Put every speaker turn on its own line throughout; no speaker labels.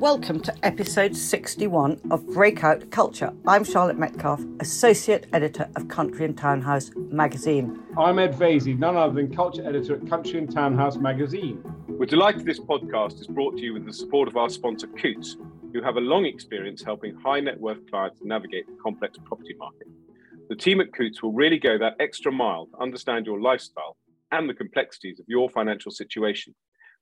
Welcome to episode 61 of Breakout Culture. I'm Charlotte Metcalf, Associate Editor of Country and Townhouse magazine.
I'm Ed Vaizey, none other than Culture Editor at Country and Townhouse magazine.
We're delighted this podcast is brought to you with the support of our sponsor, Coutts, who have a long experience helping high net worth clients navigate the complex property market. The team at Coutts will really go that extra mile to understand your lifestyle and the complexities of your financial situation.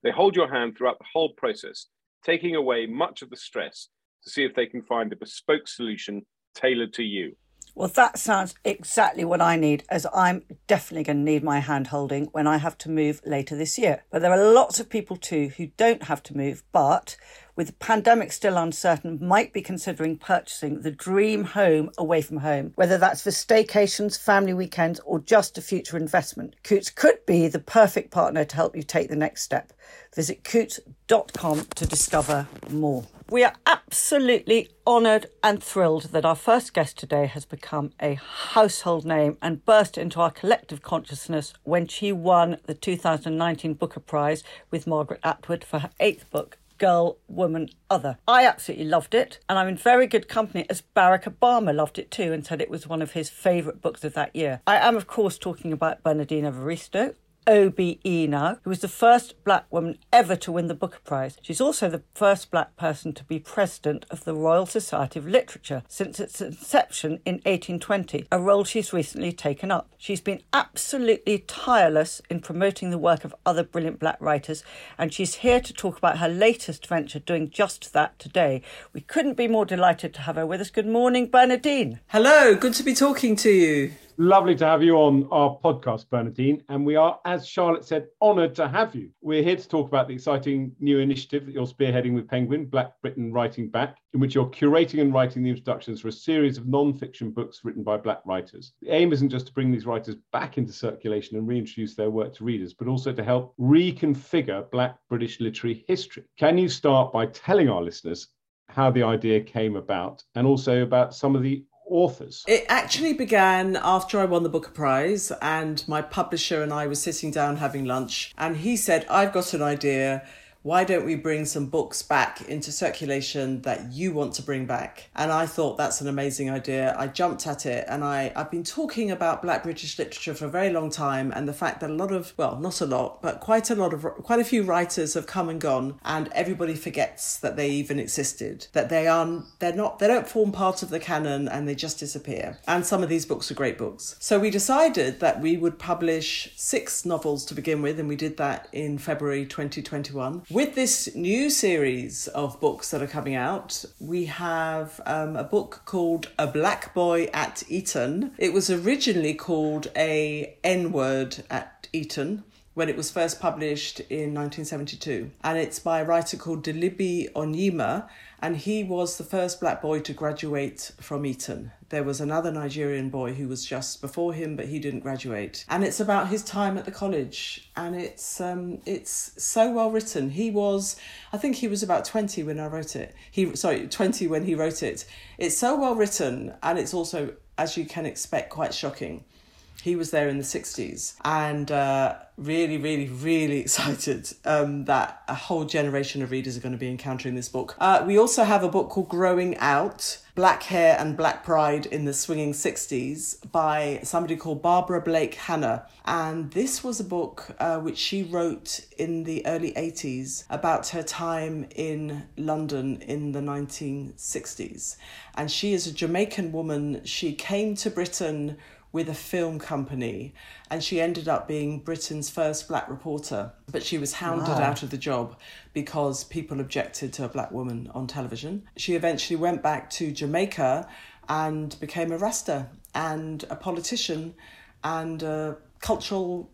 They hold your hand throughout the whole process taking away much of the stress to see if they can find a bespoke solution tailored to you.
Well, that sounds exactly what I need, as I'm definitely going to need my hand holding when I have to move later this year. But there are lots of people too who don't have to move, but with the pandemic still uncertain, might be considering purchasing the dream home away from home, whether that's for staycations, family weekends, or just a future investment. Coutts could be the perfect partner to help you take the next step. Visit coutts.com to discover more. We are absolutely honoured and thrilled that our first guest today has become a household name and burst into our collective consciousness when she won the 2019 Booker Prize with Margaret Atwood for her eighth book, Girl, Woman, Other. I absolutely loved it, and I'm in very good company as Barack Obama loved it too and said it was one of his favourite books of that year. I am, of course, talking about Bernardine Evaristo, OBE now, who was the first black woman ever to win the Booker Prize. She's also the first black person to be president of the Royal Society of Literature since its inception in 1820, a role she's recently taken up. She's been absolutely tireless in promoting the work of other brilliant black writers, and she's here to talk about her latest venture doing just that today. We couldn't be more delighted to have her with us. Good morning, Bernardine.
Hello, good to be talking to you.
Lovely to have you on our podcast, Bernardine. And we are, as Charlotte said, honoured to have you. We're here to talk about the exciting new initiative that you're spearheading with Penguin, Black Britain Writing Back, in which you're curating and writing the introductions for a series of non-fiction books written by Black writers. The aim isn't just to bring these writers back into circulation and reintroduce their work to readers, but also to help reconfigure Black British literary history. Can you start by telling our listeners how the idea came about and also about some of the authors?
It actually began after I won the Booker Prize, and my publisher and I were sitting down having lunch, and he said, I've got an idea why don't we bring some books back into circulation that you want to bring back? And I thought that's an amazing idea. I jumped at it and I, I've been talking about Black British literature for a very long time and the fact that a lot of, well, not a lot, but quite a lot of, quite a few writers have come and gone and everybody forgets that they even existed, that they are, they're not, they don't form part of the canon and they just disappear. And some of these books are great books. So we decided that we would publish six novels to begin with and we did that in February 2021 with this new series of books that are coming out, we have um, a book called A Black Boy at Eton. It was originally called A N Word at Eton when it was first published in 1972. And it's by a writer called Dillibe Onyeama, and he was the first black boy to graduate from Eton. There was another Nigerian boy who was just before him, but he didn't graduate. And it's about his time at the college, and it's um, it's so well written. He was, I think he was about twenty when I wrote it. He sorry, twenty when he wrote it. It's so well written, and it's also, as you can expect, quite shocking. He was there in the 60s and uh, really, really, really excited um, that a whole generation of readers are going to be encountering this book. Uh, we also have a book called Growing Out Black Hair and Black Pride in the Swinging 60s by somebody called Barbara Blake Hannah. And this was a book uh, which she wrote in the early 80s about her time in London in the 1960s. And she is a Jamaican woman. She came to Britain with a film company and she ended up being Britain's first black reporter. But she was hounded wow. out of the job because people objected to a black woman on television. She eventually went back to Jamaica and became a Rasta and a politician and a cultural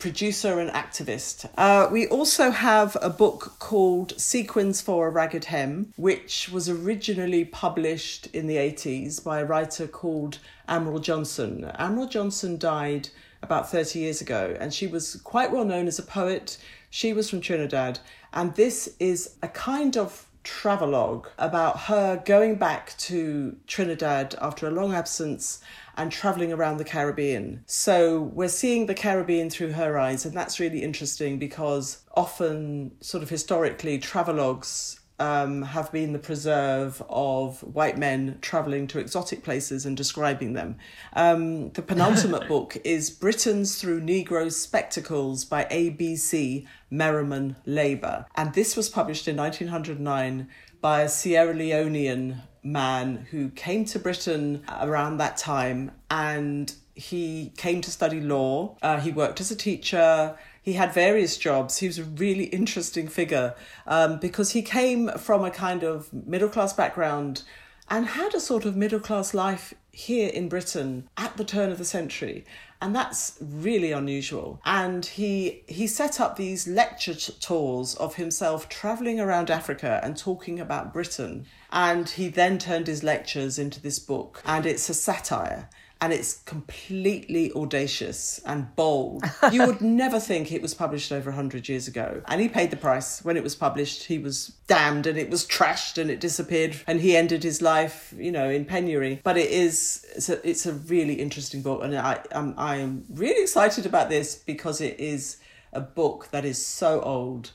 producer and activist. Uh, we also have a book called Sequins for a Ragged Hem, which was originally published in the 80s by a writer called Amryl Johnson. Amryl Johnson died about 30 years ago, and she was quite well known as a poet. She was from Trinidad, and this is a kind of travelogue about her going back to Trinidad after a long absence and traveling around the Caribbean. So we're seeing the Caribbean through her eyes, and that's really interesting because often, sort of historically, travelogues um, have been the preserve of white men travelling to exotic places and describing them. Um, the penultimate book is Britons Through Negro Spectacles by A.B.C. Merriman Labour. And this was published in 1909 by a Sierra Leonean man who came to Britain around that time and he came to study law. Uh, he worked as a teacher he had various jobs. He was a really interesting figure um, because he came from a kind of middle class background and had a sort of middle class life here in Britain at the turn of the century. And that's really unusual. And he he set up these lecture tours of himself traveling around Africa and talking about Britain. And he then turned his lectures into this book, and it's a satire and it's completely audacious and bold. you would never think it was published over 100 years ago. And he paid the price. When it was published, he was damned and it was trashed and it disappeared and he ended his life, you know, in penury. But it is, it's a, it's a really interesting book and I, um, I'm, I'm really excited about this because it is a book that is so old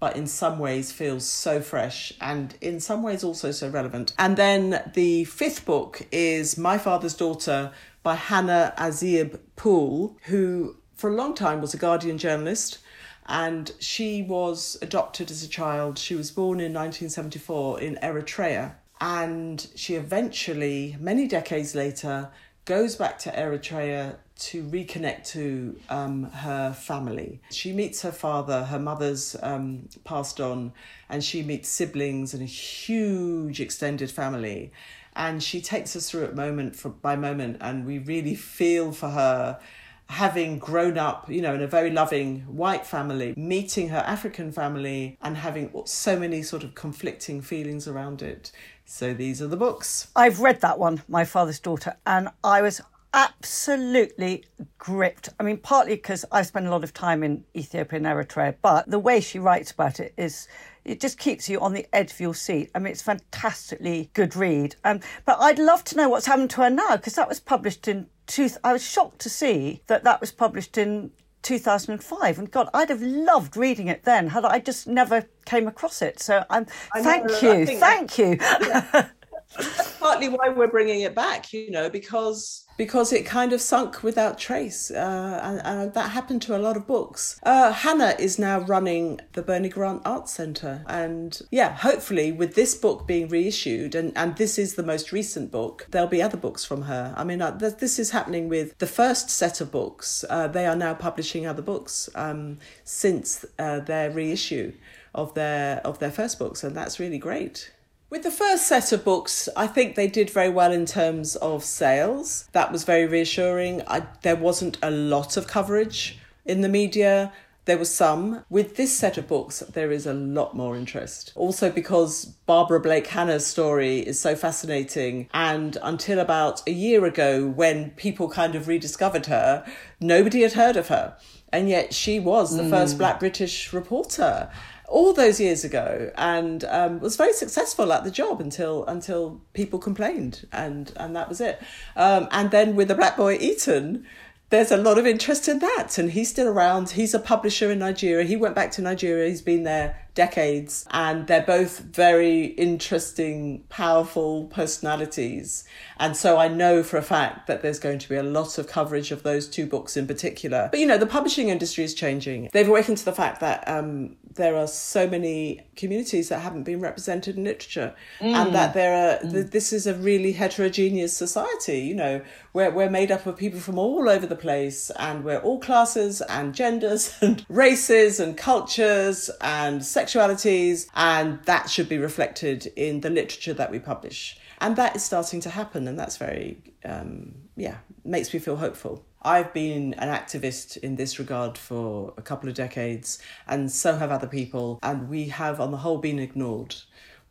but in some ways feels so fresh and in some ways also so relevant. And then the fifth book is My Father's Daughter by Hannah Azieb Pool, who for a long time was a Guardian journalist. And she was adopted as a child. She was born in 1974 in Eritrea. And she eventually, many decades later, goes back to Eritrea to reconnect to um, her family. She meets her father, her mother's um, passed on, and she meets siblings and a huge extended family and she takes us through it moment for, by moment. And we really feel for her having grown up you know in a very loving white family meeting her african family and having so many sort of conflicting feelings around it. So these are the books.
I've read that one my father's daughter and i was absolutely gripped. I mean, partly because I spent a lot of time in Ethiopia and Eritrea, but the way she writes about it is it just keeps you on the edge of your seat. I mean, it's fantastically good read. Um, but I'd love to know what's happened to her now because that was published in two. I was shocked to see that that was published in 2005 and god i'd have loved reading it then had i just never came across it so i'm thank you thank you yeah.
That's partly why we're bringing it back, you know, because because it kind of sunk without trace, uh, and, and, that happened to a lot of books. Uh, Hannah is now running the Bernie Grant Arts Centre, and yeah, hopefully with this book being reissued, and and this is the most recent book, there'll be other books from her. I mean, uh, th- this is happening with the first set of books. Uh, they are now publishing other books um, since uh, their reissue of their of their first books, and that's really great. With the first set of books, I think they did very well in terms of sales. That was very reassuring. I, there wasn't a lot of coverage in the media. There was some. With this set of books, there is a lot more interest. Also, because Barbara Blake Hannah's story is so fascinating. And until about a year ago, when people kind of rediscovered her, nobody had heard of her. And yet she was the mm. first black British reporter all those years ago and um, was very successful at the job until until people complained and and that was it. Um, and then with the black boy Eton there's a lot of interest in that and he's still around. He's a publisher in nigeria. He went back to nigeria. He's been there decades and they're both very interesting powerful personalities and so i know for a fact that there's going to be a lot of coverage of those two books in particular but you know the publishing industry is changing they've awakened to the fact that um, there are so many communities that haven't been represented in literature mm. and that there are mm. th- this is a really heterogeneous society you know we're, we're made up of people from all over the place and we're all classes and genders and races and cultures and sexualities and that should be reflected in the literature that we publish and that is starting to happen and that's very um, yeah makes me feel hopeful I've been an activist in this regard for a couple of decades, and so have other people, and we have, on the whole, been ignored,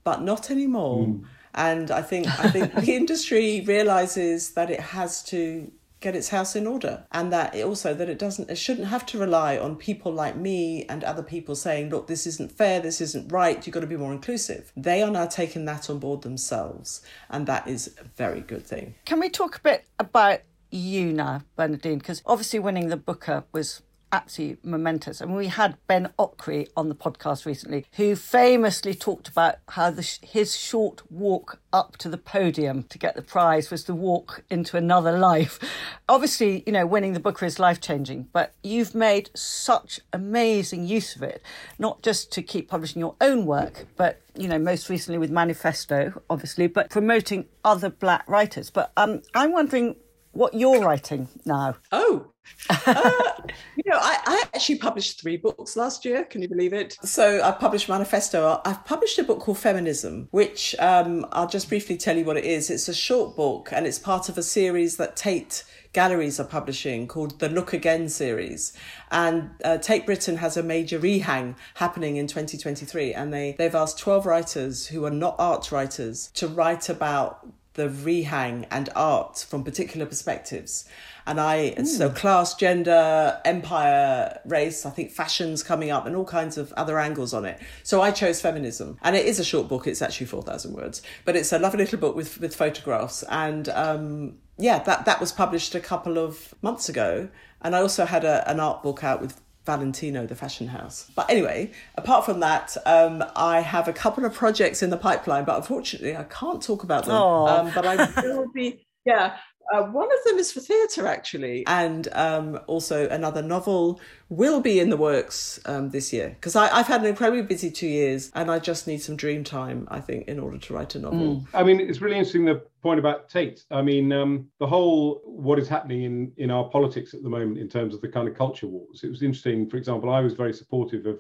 but not anymore. Mm. And I think I think the industry realizes that it has to get its house in order. And that it also that it doesn't it shouldn't have to rely on people like me and other people saying look this isn't fair this isn't right you've got to be more inclusive. They are now taking that on board themselves and that is a very good thing.
Can we talk a bit about you now, Bernardine, because obviously winning the Booker was absolutely momentous. I And we had Ben Okri on the podcast recently, who famously talked about how the, his short walk up to the podium to get the prize was the walk into another life. Obviously, you know, winning the Booker is life changing, but you've made such amazing use of it, not just to keep publishing your own work, but you know, most recently with Manifesto, obviously, but promoting other black writers. But um, I'm wondering what you're writing now.
Oh, uh, you know, I, I, actually published three books last year. Can you believe it? So I published Manifesto. I've published a book called Feminism, which um, I'll just briefly tell you what it is. It's a short book and it's part of a series that Tate galleries are publishing called the Look Again series. And uh, Tate Britain has a major rehang happening in 2023. And they, they've asked 12 writers who are not art writers to write about the rehang and art from particular perspectives. And I, so class, gender, empire, race, I think fashion's coming up and all kinds of other angles on it. So I chose feminism. And it is a short book, it's actually 4,000 words, but it's a lovely little book with, with photographs. And um, yeah, that, that was published a couple of months ago. And I also had a, an art book out with Valentino, the fashion house. But anyway, apart from that, um, I have a couple of projects in the pipeline, but unfortunately, I can't talk about them. Um, but I will be, yeah, uh, one of them is for theatre, actually, and um, also another novel will be in the works um, this year because I've had an incredibly busy two years, and I just need some dream time, I think, in order to write a novel. Mm.
I mean, it's really interesting the point about Tate. I mean, um, the whole what is happening in in our politics at the moment in terms of the kind of culture wars. It was interesting. For example, I was very supportive of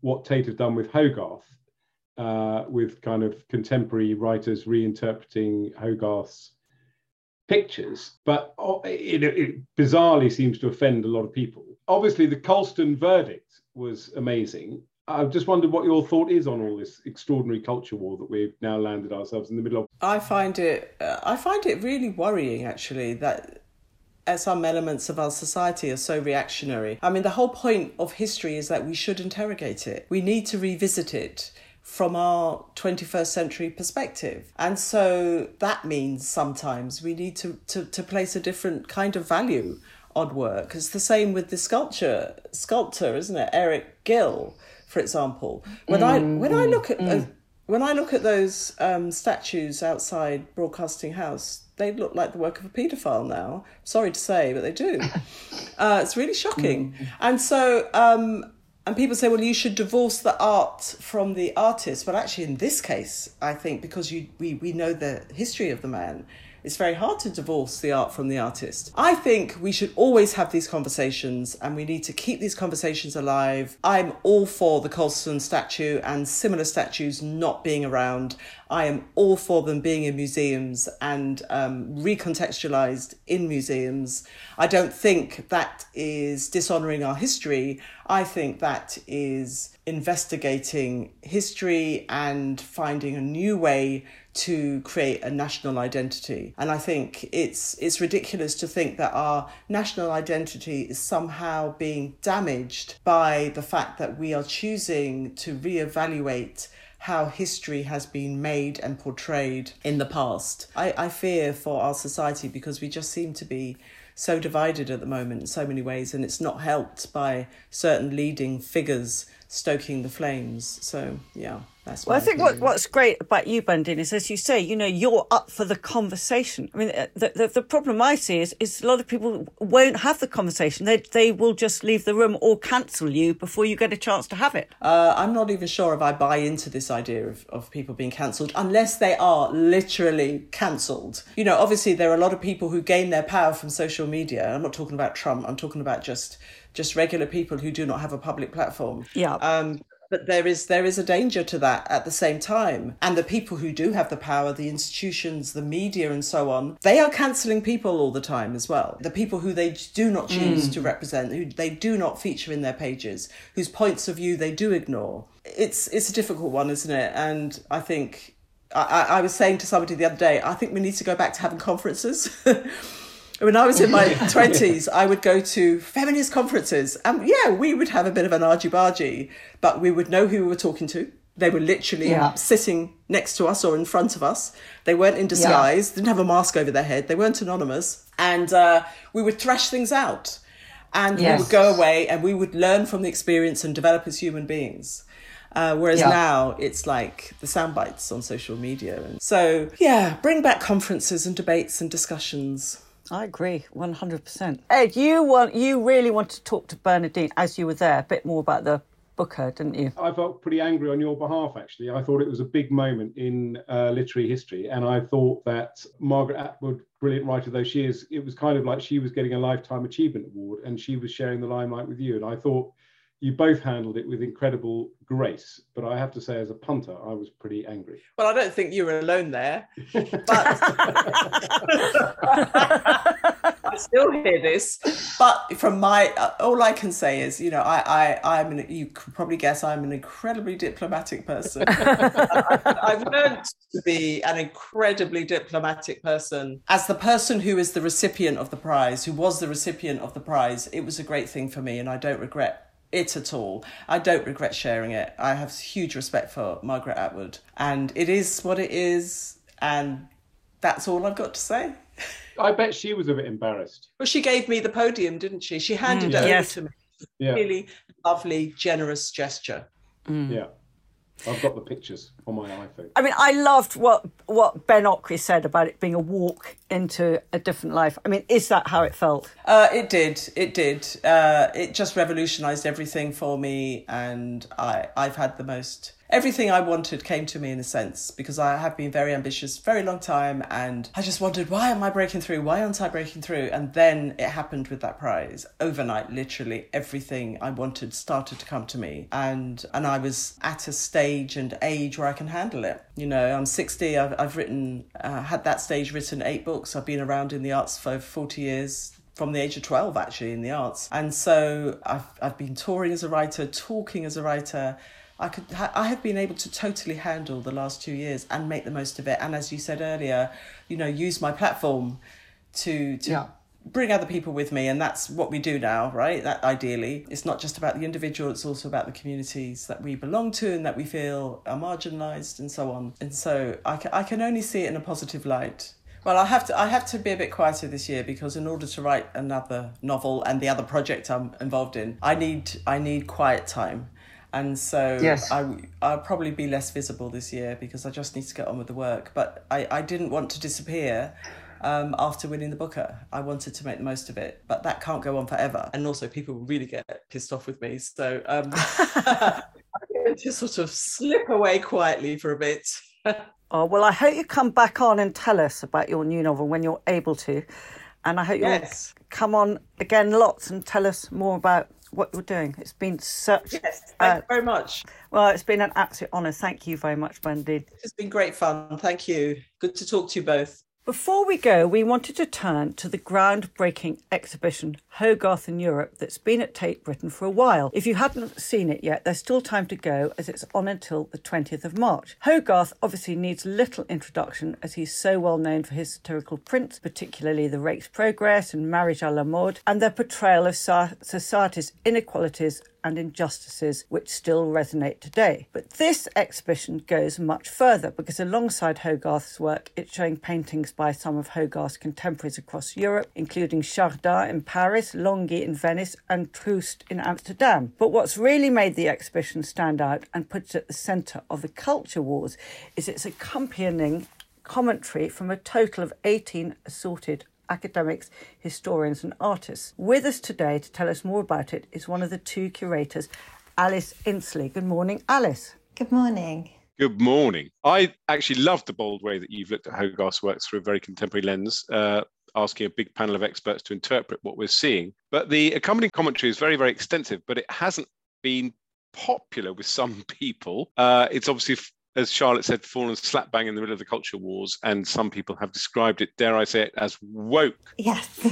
what Tate had done with Hogarth. Uh, with kind of contemporary writers reinterpreting Hogarth's pictures, but oh, it, it, bizarrely seems to offend a lot of people. Obviously, the Colston verdict was amazing. I just wondered what your thought is on all this extraordinary culture war that we've now landed ourselves in the middle of.
I find it, uh, I find it really worrying, actually, that some elements of our society are so reactionary. I mean, the whole point of history is that we should interrogate it. We need to revisit it from our 21st century perspective. And so that means sometimes we need to, to, to place a different kind of value on work. It's the same with the sculpture sculptor, isn't it? Eric Gill, for example. When mm, I when mm, I look at mm. uh, when I look at those um, statues outside Broadcasting House, they look like the work of a paedophile now. Sorry to say, but they do. Uh, it's really shocking. Mm. And so um, and people say, well, you should divorce the art from the artist. But actually, in this case, I think because you, we, we know the history of the man, it's very hard to divorce the art from the artist. I think we should always have these conversations and we need to keep these conversations alive. I'm all for the Colston statue and similar statues not being around. I am all for them being in museums and um, recontextualized in museums. I don't think that is dishonoring our history. I think that is investigating history and finding a new way to create a national identity. And I think it's it's ridiculous to think that our national identity is somehow being damaged by the fact that we are choosing to reevaluate how history has been made and portrayed in the past. I, I fear for our society because we just seem to be so divided at the moment in so many ways, and it's not helped by certain leading figures stoking the flames. So, yeah. That's
well, I think what, what's great about you, Bernardine, is as you say, you know, you're up for the conversation. I mean, uh, the, the, the, problem I see is, is a lot of people won't have the conversation. They, they will just leave the room or cancel you before you get a chance to have it.
Uh, I'm not even sure if I buy into this idea of, of people being cancelled unless they are literally cancelled. You know, obviously, there are a lot of people who gain their power from social media. I'm not talking about Trump, I'm talking about just just regular people who do not have a public platform.
Yeah.
Um, but there is there is a danger to that at the same time and the people who do have the power the institutions the media and so on they are cancelling people all the time as well the people who they do not choose mm. to represent who they do not feature in their pages whose points of view they do ignore it's it's a difficult one isn't it and i think I, I was saying to somebody the other day, I think we need to go back to having conferences. when I was in my 20s, I would go to feminist conferences. And yeah, we would have a bit of an argy bargy, but we would know who we were talking to. They were literally
Yeah.
sitting next to us or in front of us. They weren't in disguise, didn't have a mask over their head, they weren't anonymous. And uh, we would thrash things out. And
Yes.
we would go away and we would learn from the experience and develop as human beings. Uh, whereas
Yeah.
now it's like the sound bites on social media. And so, yeah, bring back conferences and debates and discussions.
I agree, one hundred percent. Ed, you want you really want to talk to Bernardine as you were there a bit more about the booker, didn't you?
I felt pretty angry on your behalf, actually. I thought it was a big moment in uh, literary history. And I thought that Margaret Atwood, brilliant writer though she is, it was kind of like she was getting a Lifetime Achievement Award and she was sharing the limelight with you. And I thought you both handled it with incredible grace. But I have to say, as a punter, I was pretty angry.
Well, I don't think you were alone there. But I still hear this. But from my, uh, all I can say is, you know, I, I, I'm, an, you can probably guess, I'm an incredibly diplomatic person. I, I've learned to be an incredibly diplomatic person. As the person who is the recipient of the prize, who was the recipient of the prize, it was a great thing for me, and I don't regret it at all. I don't regret sharing it. I have huge respect for Margaret Atwood, and it is what it is, and that's all I've got to say.
I bet she was a bit embarrassed.
Well, she gave me the podium, didn't she? She handed mm. it over
yes.
to me.
Yeah.
Really lovely, generous gesture. Mm.
Yeah. I've got the pictures on my iPhone.
I mean, I loved what what Ben Okri said about it being a walk into a different life. I mean, is that how it felt?
Uh, it did. It did. Uh, it just revolutionized everything for me, and I I've had the most. Everything I wanted came to me in a sense because I have been very ambitious, very long time, and I just wondered why am I breaking through? Why aren't I breaking through? And then it happened with that prize overnight. Literally everything I wanted started to come to me, and and I was at a stage and age where I can handle it. You know, I'm 60. I've I've written uh, had that stage written eight books. I've been around in the arts for 40 years from the age of 12 actually in the arts and so I've, I've been touring as a writer talking as a writer I could ha- I have been able to totally handle the last two years and make the most of it and as you said earlier you know use my platform to to
Yeah.
bring other people with me and that's what we do now right that ideally it's not just about the individual it's also about the communities that we belong to and that we feel are marginalized and so on and so I can, I can only see it in a positive light well, I have to. I have to be a bit quieter this year because in order to write another novel and the other project I'm involved in, I need. I need quiet time, and so
Yes.
I I'll probably be less visible this year because I just need to get on with the work. But I I didn't want to disappear. Um, after winning the Booker, I wanted to make the most of it, but that can't go on forever. And also, people really get pissed off with me, so um, I'm going to sort of slip away quietly for a bit.
Oh well, I hope you come back on and tell us about your new novel when you're able to, and I hope you'll
Yes.
come on again lots and tell us more about what you're doing. It's been such
Yes,
uh,
thank you very much.
well, it's been an absolute honour. Thank you very much, Bernardine.
It's been great fun. Thank you. Good to talk to you both.
Before we go, we wanted to turn to the groundbreaking exhibition Hogarth in Europe that's been at Tate Britain for a while. If you haven't seen it yet, there's still time to go as it's on until the 20th of March. Hogarth obviously needs little introduction as he's so well known for his satirical prints, particularly The Rake's Progress and Marriage à la Mode, and their portrayal of society's inequalities and injustices which still resonate today. But this exhibition goes much further because alongside Hogarth's work, it's showing paintings by some of Hogarth's contemporaries across Europe, including Chardin in Paris, Longhi in Venice, and Troost in Amsterdam. But what's really made the exhibition stand out and puts it at the centre of the culture wars is its accompanying commentary from a total of 18 assorted academics, historians, and artists. With us today to tell us more about it is one of the two curators, Alice Insley. Good morning, Alice.
Good morning.
Good morning. I actually love the bold way that you've looked at Hogarth's works through a very contemporary lens, uh, asking a big panel of experts to interpret what we're seeing. But the accompanying commentary is very, very extensive, but it hasn't been popular with some people. Uh, it's obviously, as Charlotte said, fallen slap bang in the middle of the culture wars, and some people have described it, dare I say it, as woke
Yes.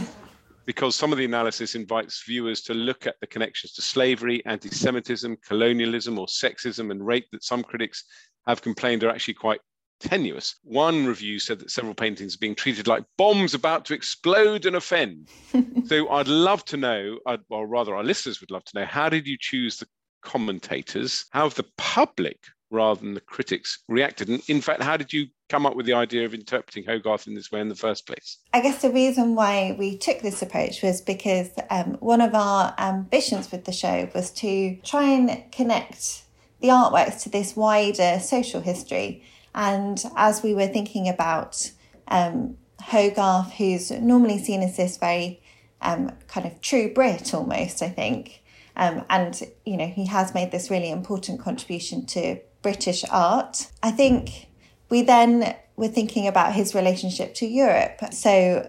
because some of the analysis invites viewers to look at the connections to slavery, anti Semitism, colonialism, or sexism and rape that some critics have complained are actually quite tenuous. One review said that several paintings are being treated like bombs about to explode and offend. so I'd love to know, I'd, or rather, our listeners would love to know, how did you choose the commentators? How have the public rather than the critics reacted. And in fact, how did you come up with the idea of interpreting Hogarth in this way in the first place?
I guess the reason why we took this approach was because um, one of our ambitions with the show was to try and connect the artworks to this wider social history. And as we were thinking about um, Hogarth, who's normally seen as this very um, kind of true Brit almost, I think. Um, and, you know, he has made this really important contribution to British art. I think we then were thinking about his relationship to Europe. So,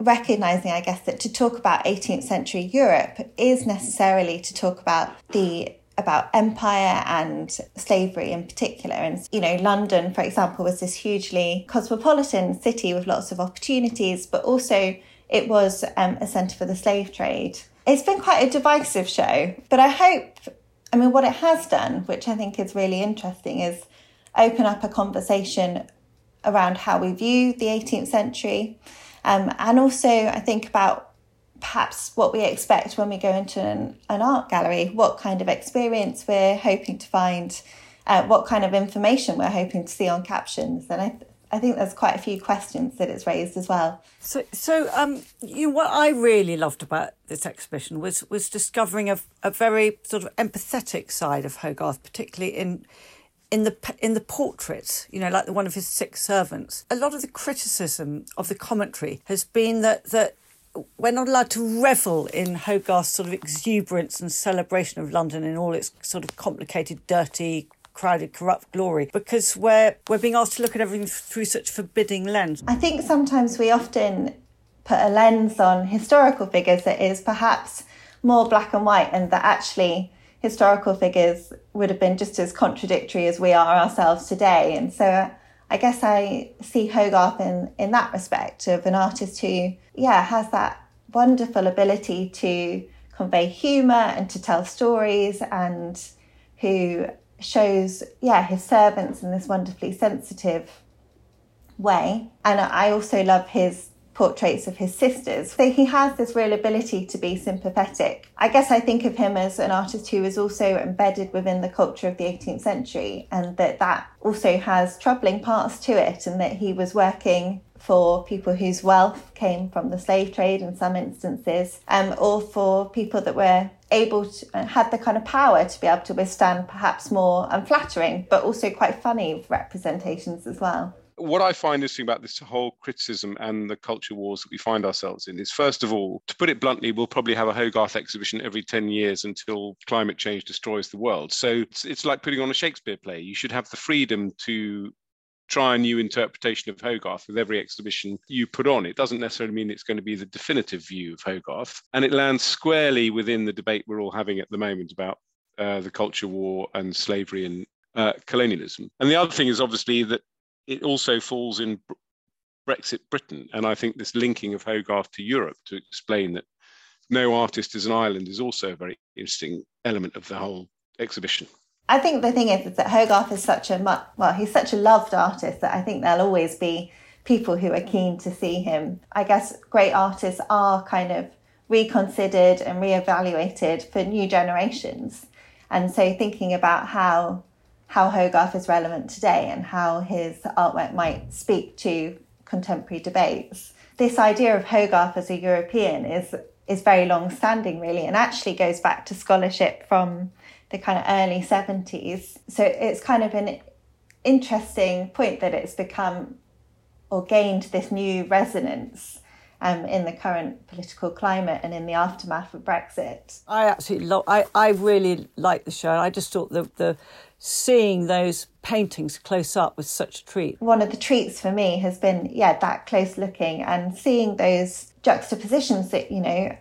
recognizing, I guess, that to talk about 18th century Europe is necessarily to talk about the about empire and slavery in particular. And, you know, London, for example, was this hugely cosmopolitan city with lots of opportunities, but also it was um, a centre for the slave trade. It's been quite a divisive show, but I hope, I mean, what it has done, which I think is really interesting, is open up a conversation around how we view the 18th century. Um, and also, I think about perhaps what we expect when we go into an, an art gallery, what kind of experience we're hoping to find, uh, what kind of information we're hoping to see on captions. And I, I think there's quite a few questions that it's raised as well.
So, so um, you know, what I really loved about this exhibition was was discovering a, a very sort of empathetic side of Hogarth, particularly in in the in the portraits, you know, like the one of his six servants. A lot of the criticism of the commentary has been that that we're not allowed to revel in Hogarth's sort of exuberance and celebration of London in all its sort of complicated, dirty, crowded, corrupt glory because we're we're being asked to look at everything through such forbidding lens.
I think sometimes we often put a lens on historical figures that is perhaps more black and white, and that actually historical figures would have been just as contradictory as we are ourselves today. And so I guess I see Hogarth in in that respect of an artist who, yeah, has that wonderful ability to convey humour and to tell stories and who shows, yeah, his servants in this wonderfully sensitive way. And I also love his portraits of his sisters. So he has this real ability to be sympathetic. I guess I think of him as an artist who is also embedded within the culture of the 18th century and that that also has troubling parts to it and that he was working for people whose wealth came from the slave trade in some instances, um, or for people that were able to uh, had the kind of power to be able to withstand perhaps more unflattering but also quite funny representations as well
what I find interesting about this whole criticism and the culture wars that we find ourselves in is, first of all, to put it bluntly, we'll probably have a Hogarth exhibition every 10 years until climate change destroys the world. So it's, it's like putting on a Shakespeare play. You should have the freedom to try a new interpretation of Hogarth with every exhibition you put on. It doesn't necessarily mean it's going to be the definitive view of Hogarth. And it lands squarely within the debate we're all having at the moment about uh, the culture war and slavery and uh, colonialism. And the other thing is obviously that it also falls in Brexit Britain. And I think this linking of Hogarth to Europe to explain that no artist is an island is also a very interesting element of the whole exhibition.
I think the thing is, is that Hogarth is such a well, he's such a loved artist that I think there'll always be people who are keen to see him. I guess great artists are kind of reconsidered and reevaluated for new generations. And so thinking about how how Hogarth is relevant today and how his artwork might speak to contemporary debates. This idea of Hogarth as a European is is very long standing really and actually goes back to scholarship from the kind of early 70s. So it's kind of an interesting point that it's become or gained this new resonance um, in the current political climate and in the aftermath of Brexit.
I absolutely love. I I really like the show. I just thought the the seeing those paintings close up was such a treat.
One of the treats for me has been, yeah, that close looking and seeing those juxtapositions that, you know,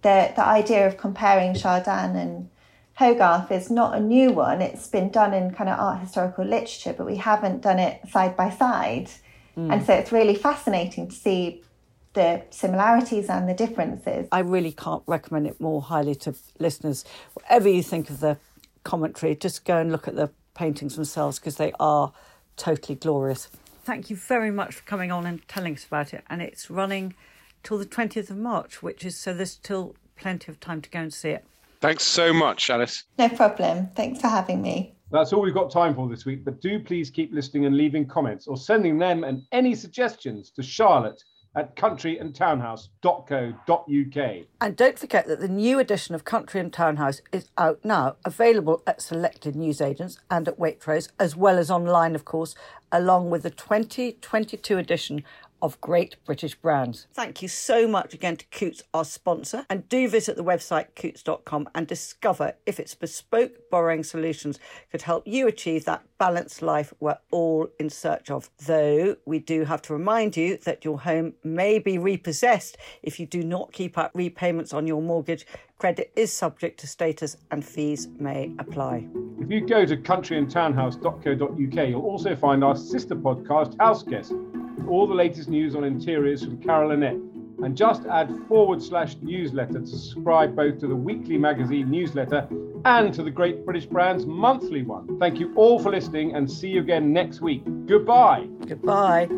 the, the idea of comparing Chardin and Hogarth is not a new one. It's been done in kind of art historical literature, but we haven't done it side by side. Mm. And so it's really fascinating to see the similarities and the differences.
I really can't recommend it more highly to listeners. Whatever you think of the commentary, just go and look at the paintings themselves because they are totally glorious. Thank you very much for coming on and telling us about it. And it's running till the 20th of March, which is so there's still plenty of time to go and see it.
Thanks so much, Alice.
No problem. Thanks for having me.
That's all we've got time for this week, but do please keep listening and leaving comments or sending them and any suggestions to Charlotte at countryandtownhouse.co.uk.
And don't forget that the new edition of Country and Townhouse is out now, available at selected newsagents and at Waitrose, as well as online, of course, along with the 2022 edition of great British brands. Thank you so much again to Coutts, our sponsor, and do visit the website coutts.com and discover if its bespoke borrowing solutions could help you achieve that balanced life we're all in search of. Though we do have to remind you that your home may be repossessed if you do not keep up repayments on your mortgage. Credit is subject to status and fees may apply.
If you go to countryandtownhouse.co.uk, you'll also find our sister podcast, House Guest all the latest news on interiors from Carol Annette. And just add forward slash newsletter to subscribe both to the weekly magazine newsletter and to the Great British Brands monthly one. Thank you all for listening and see you again next week. Goodbye.
Goodbye.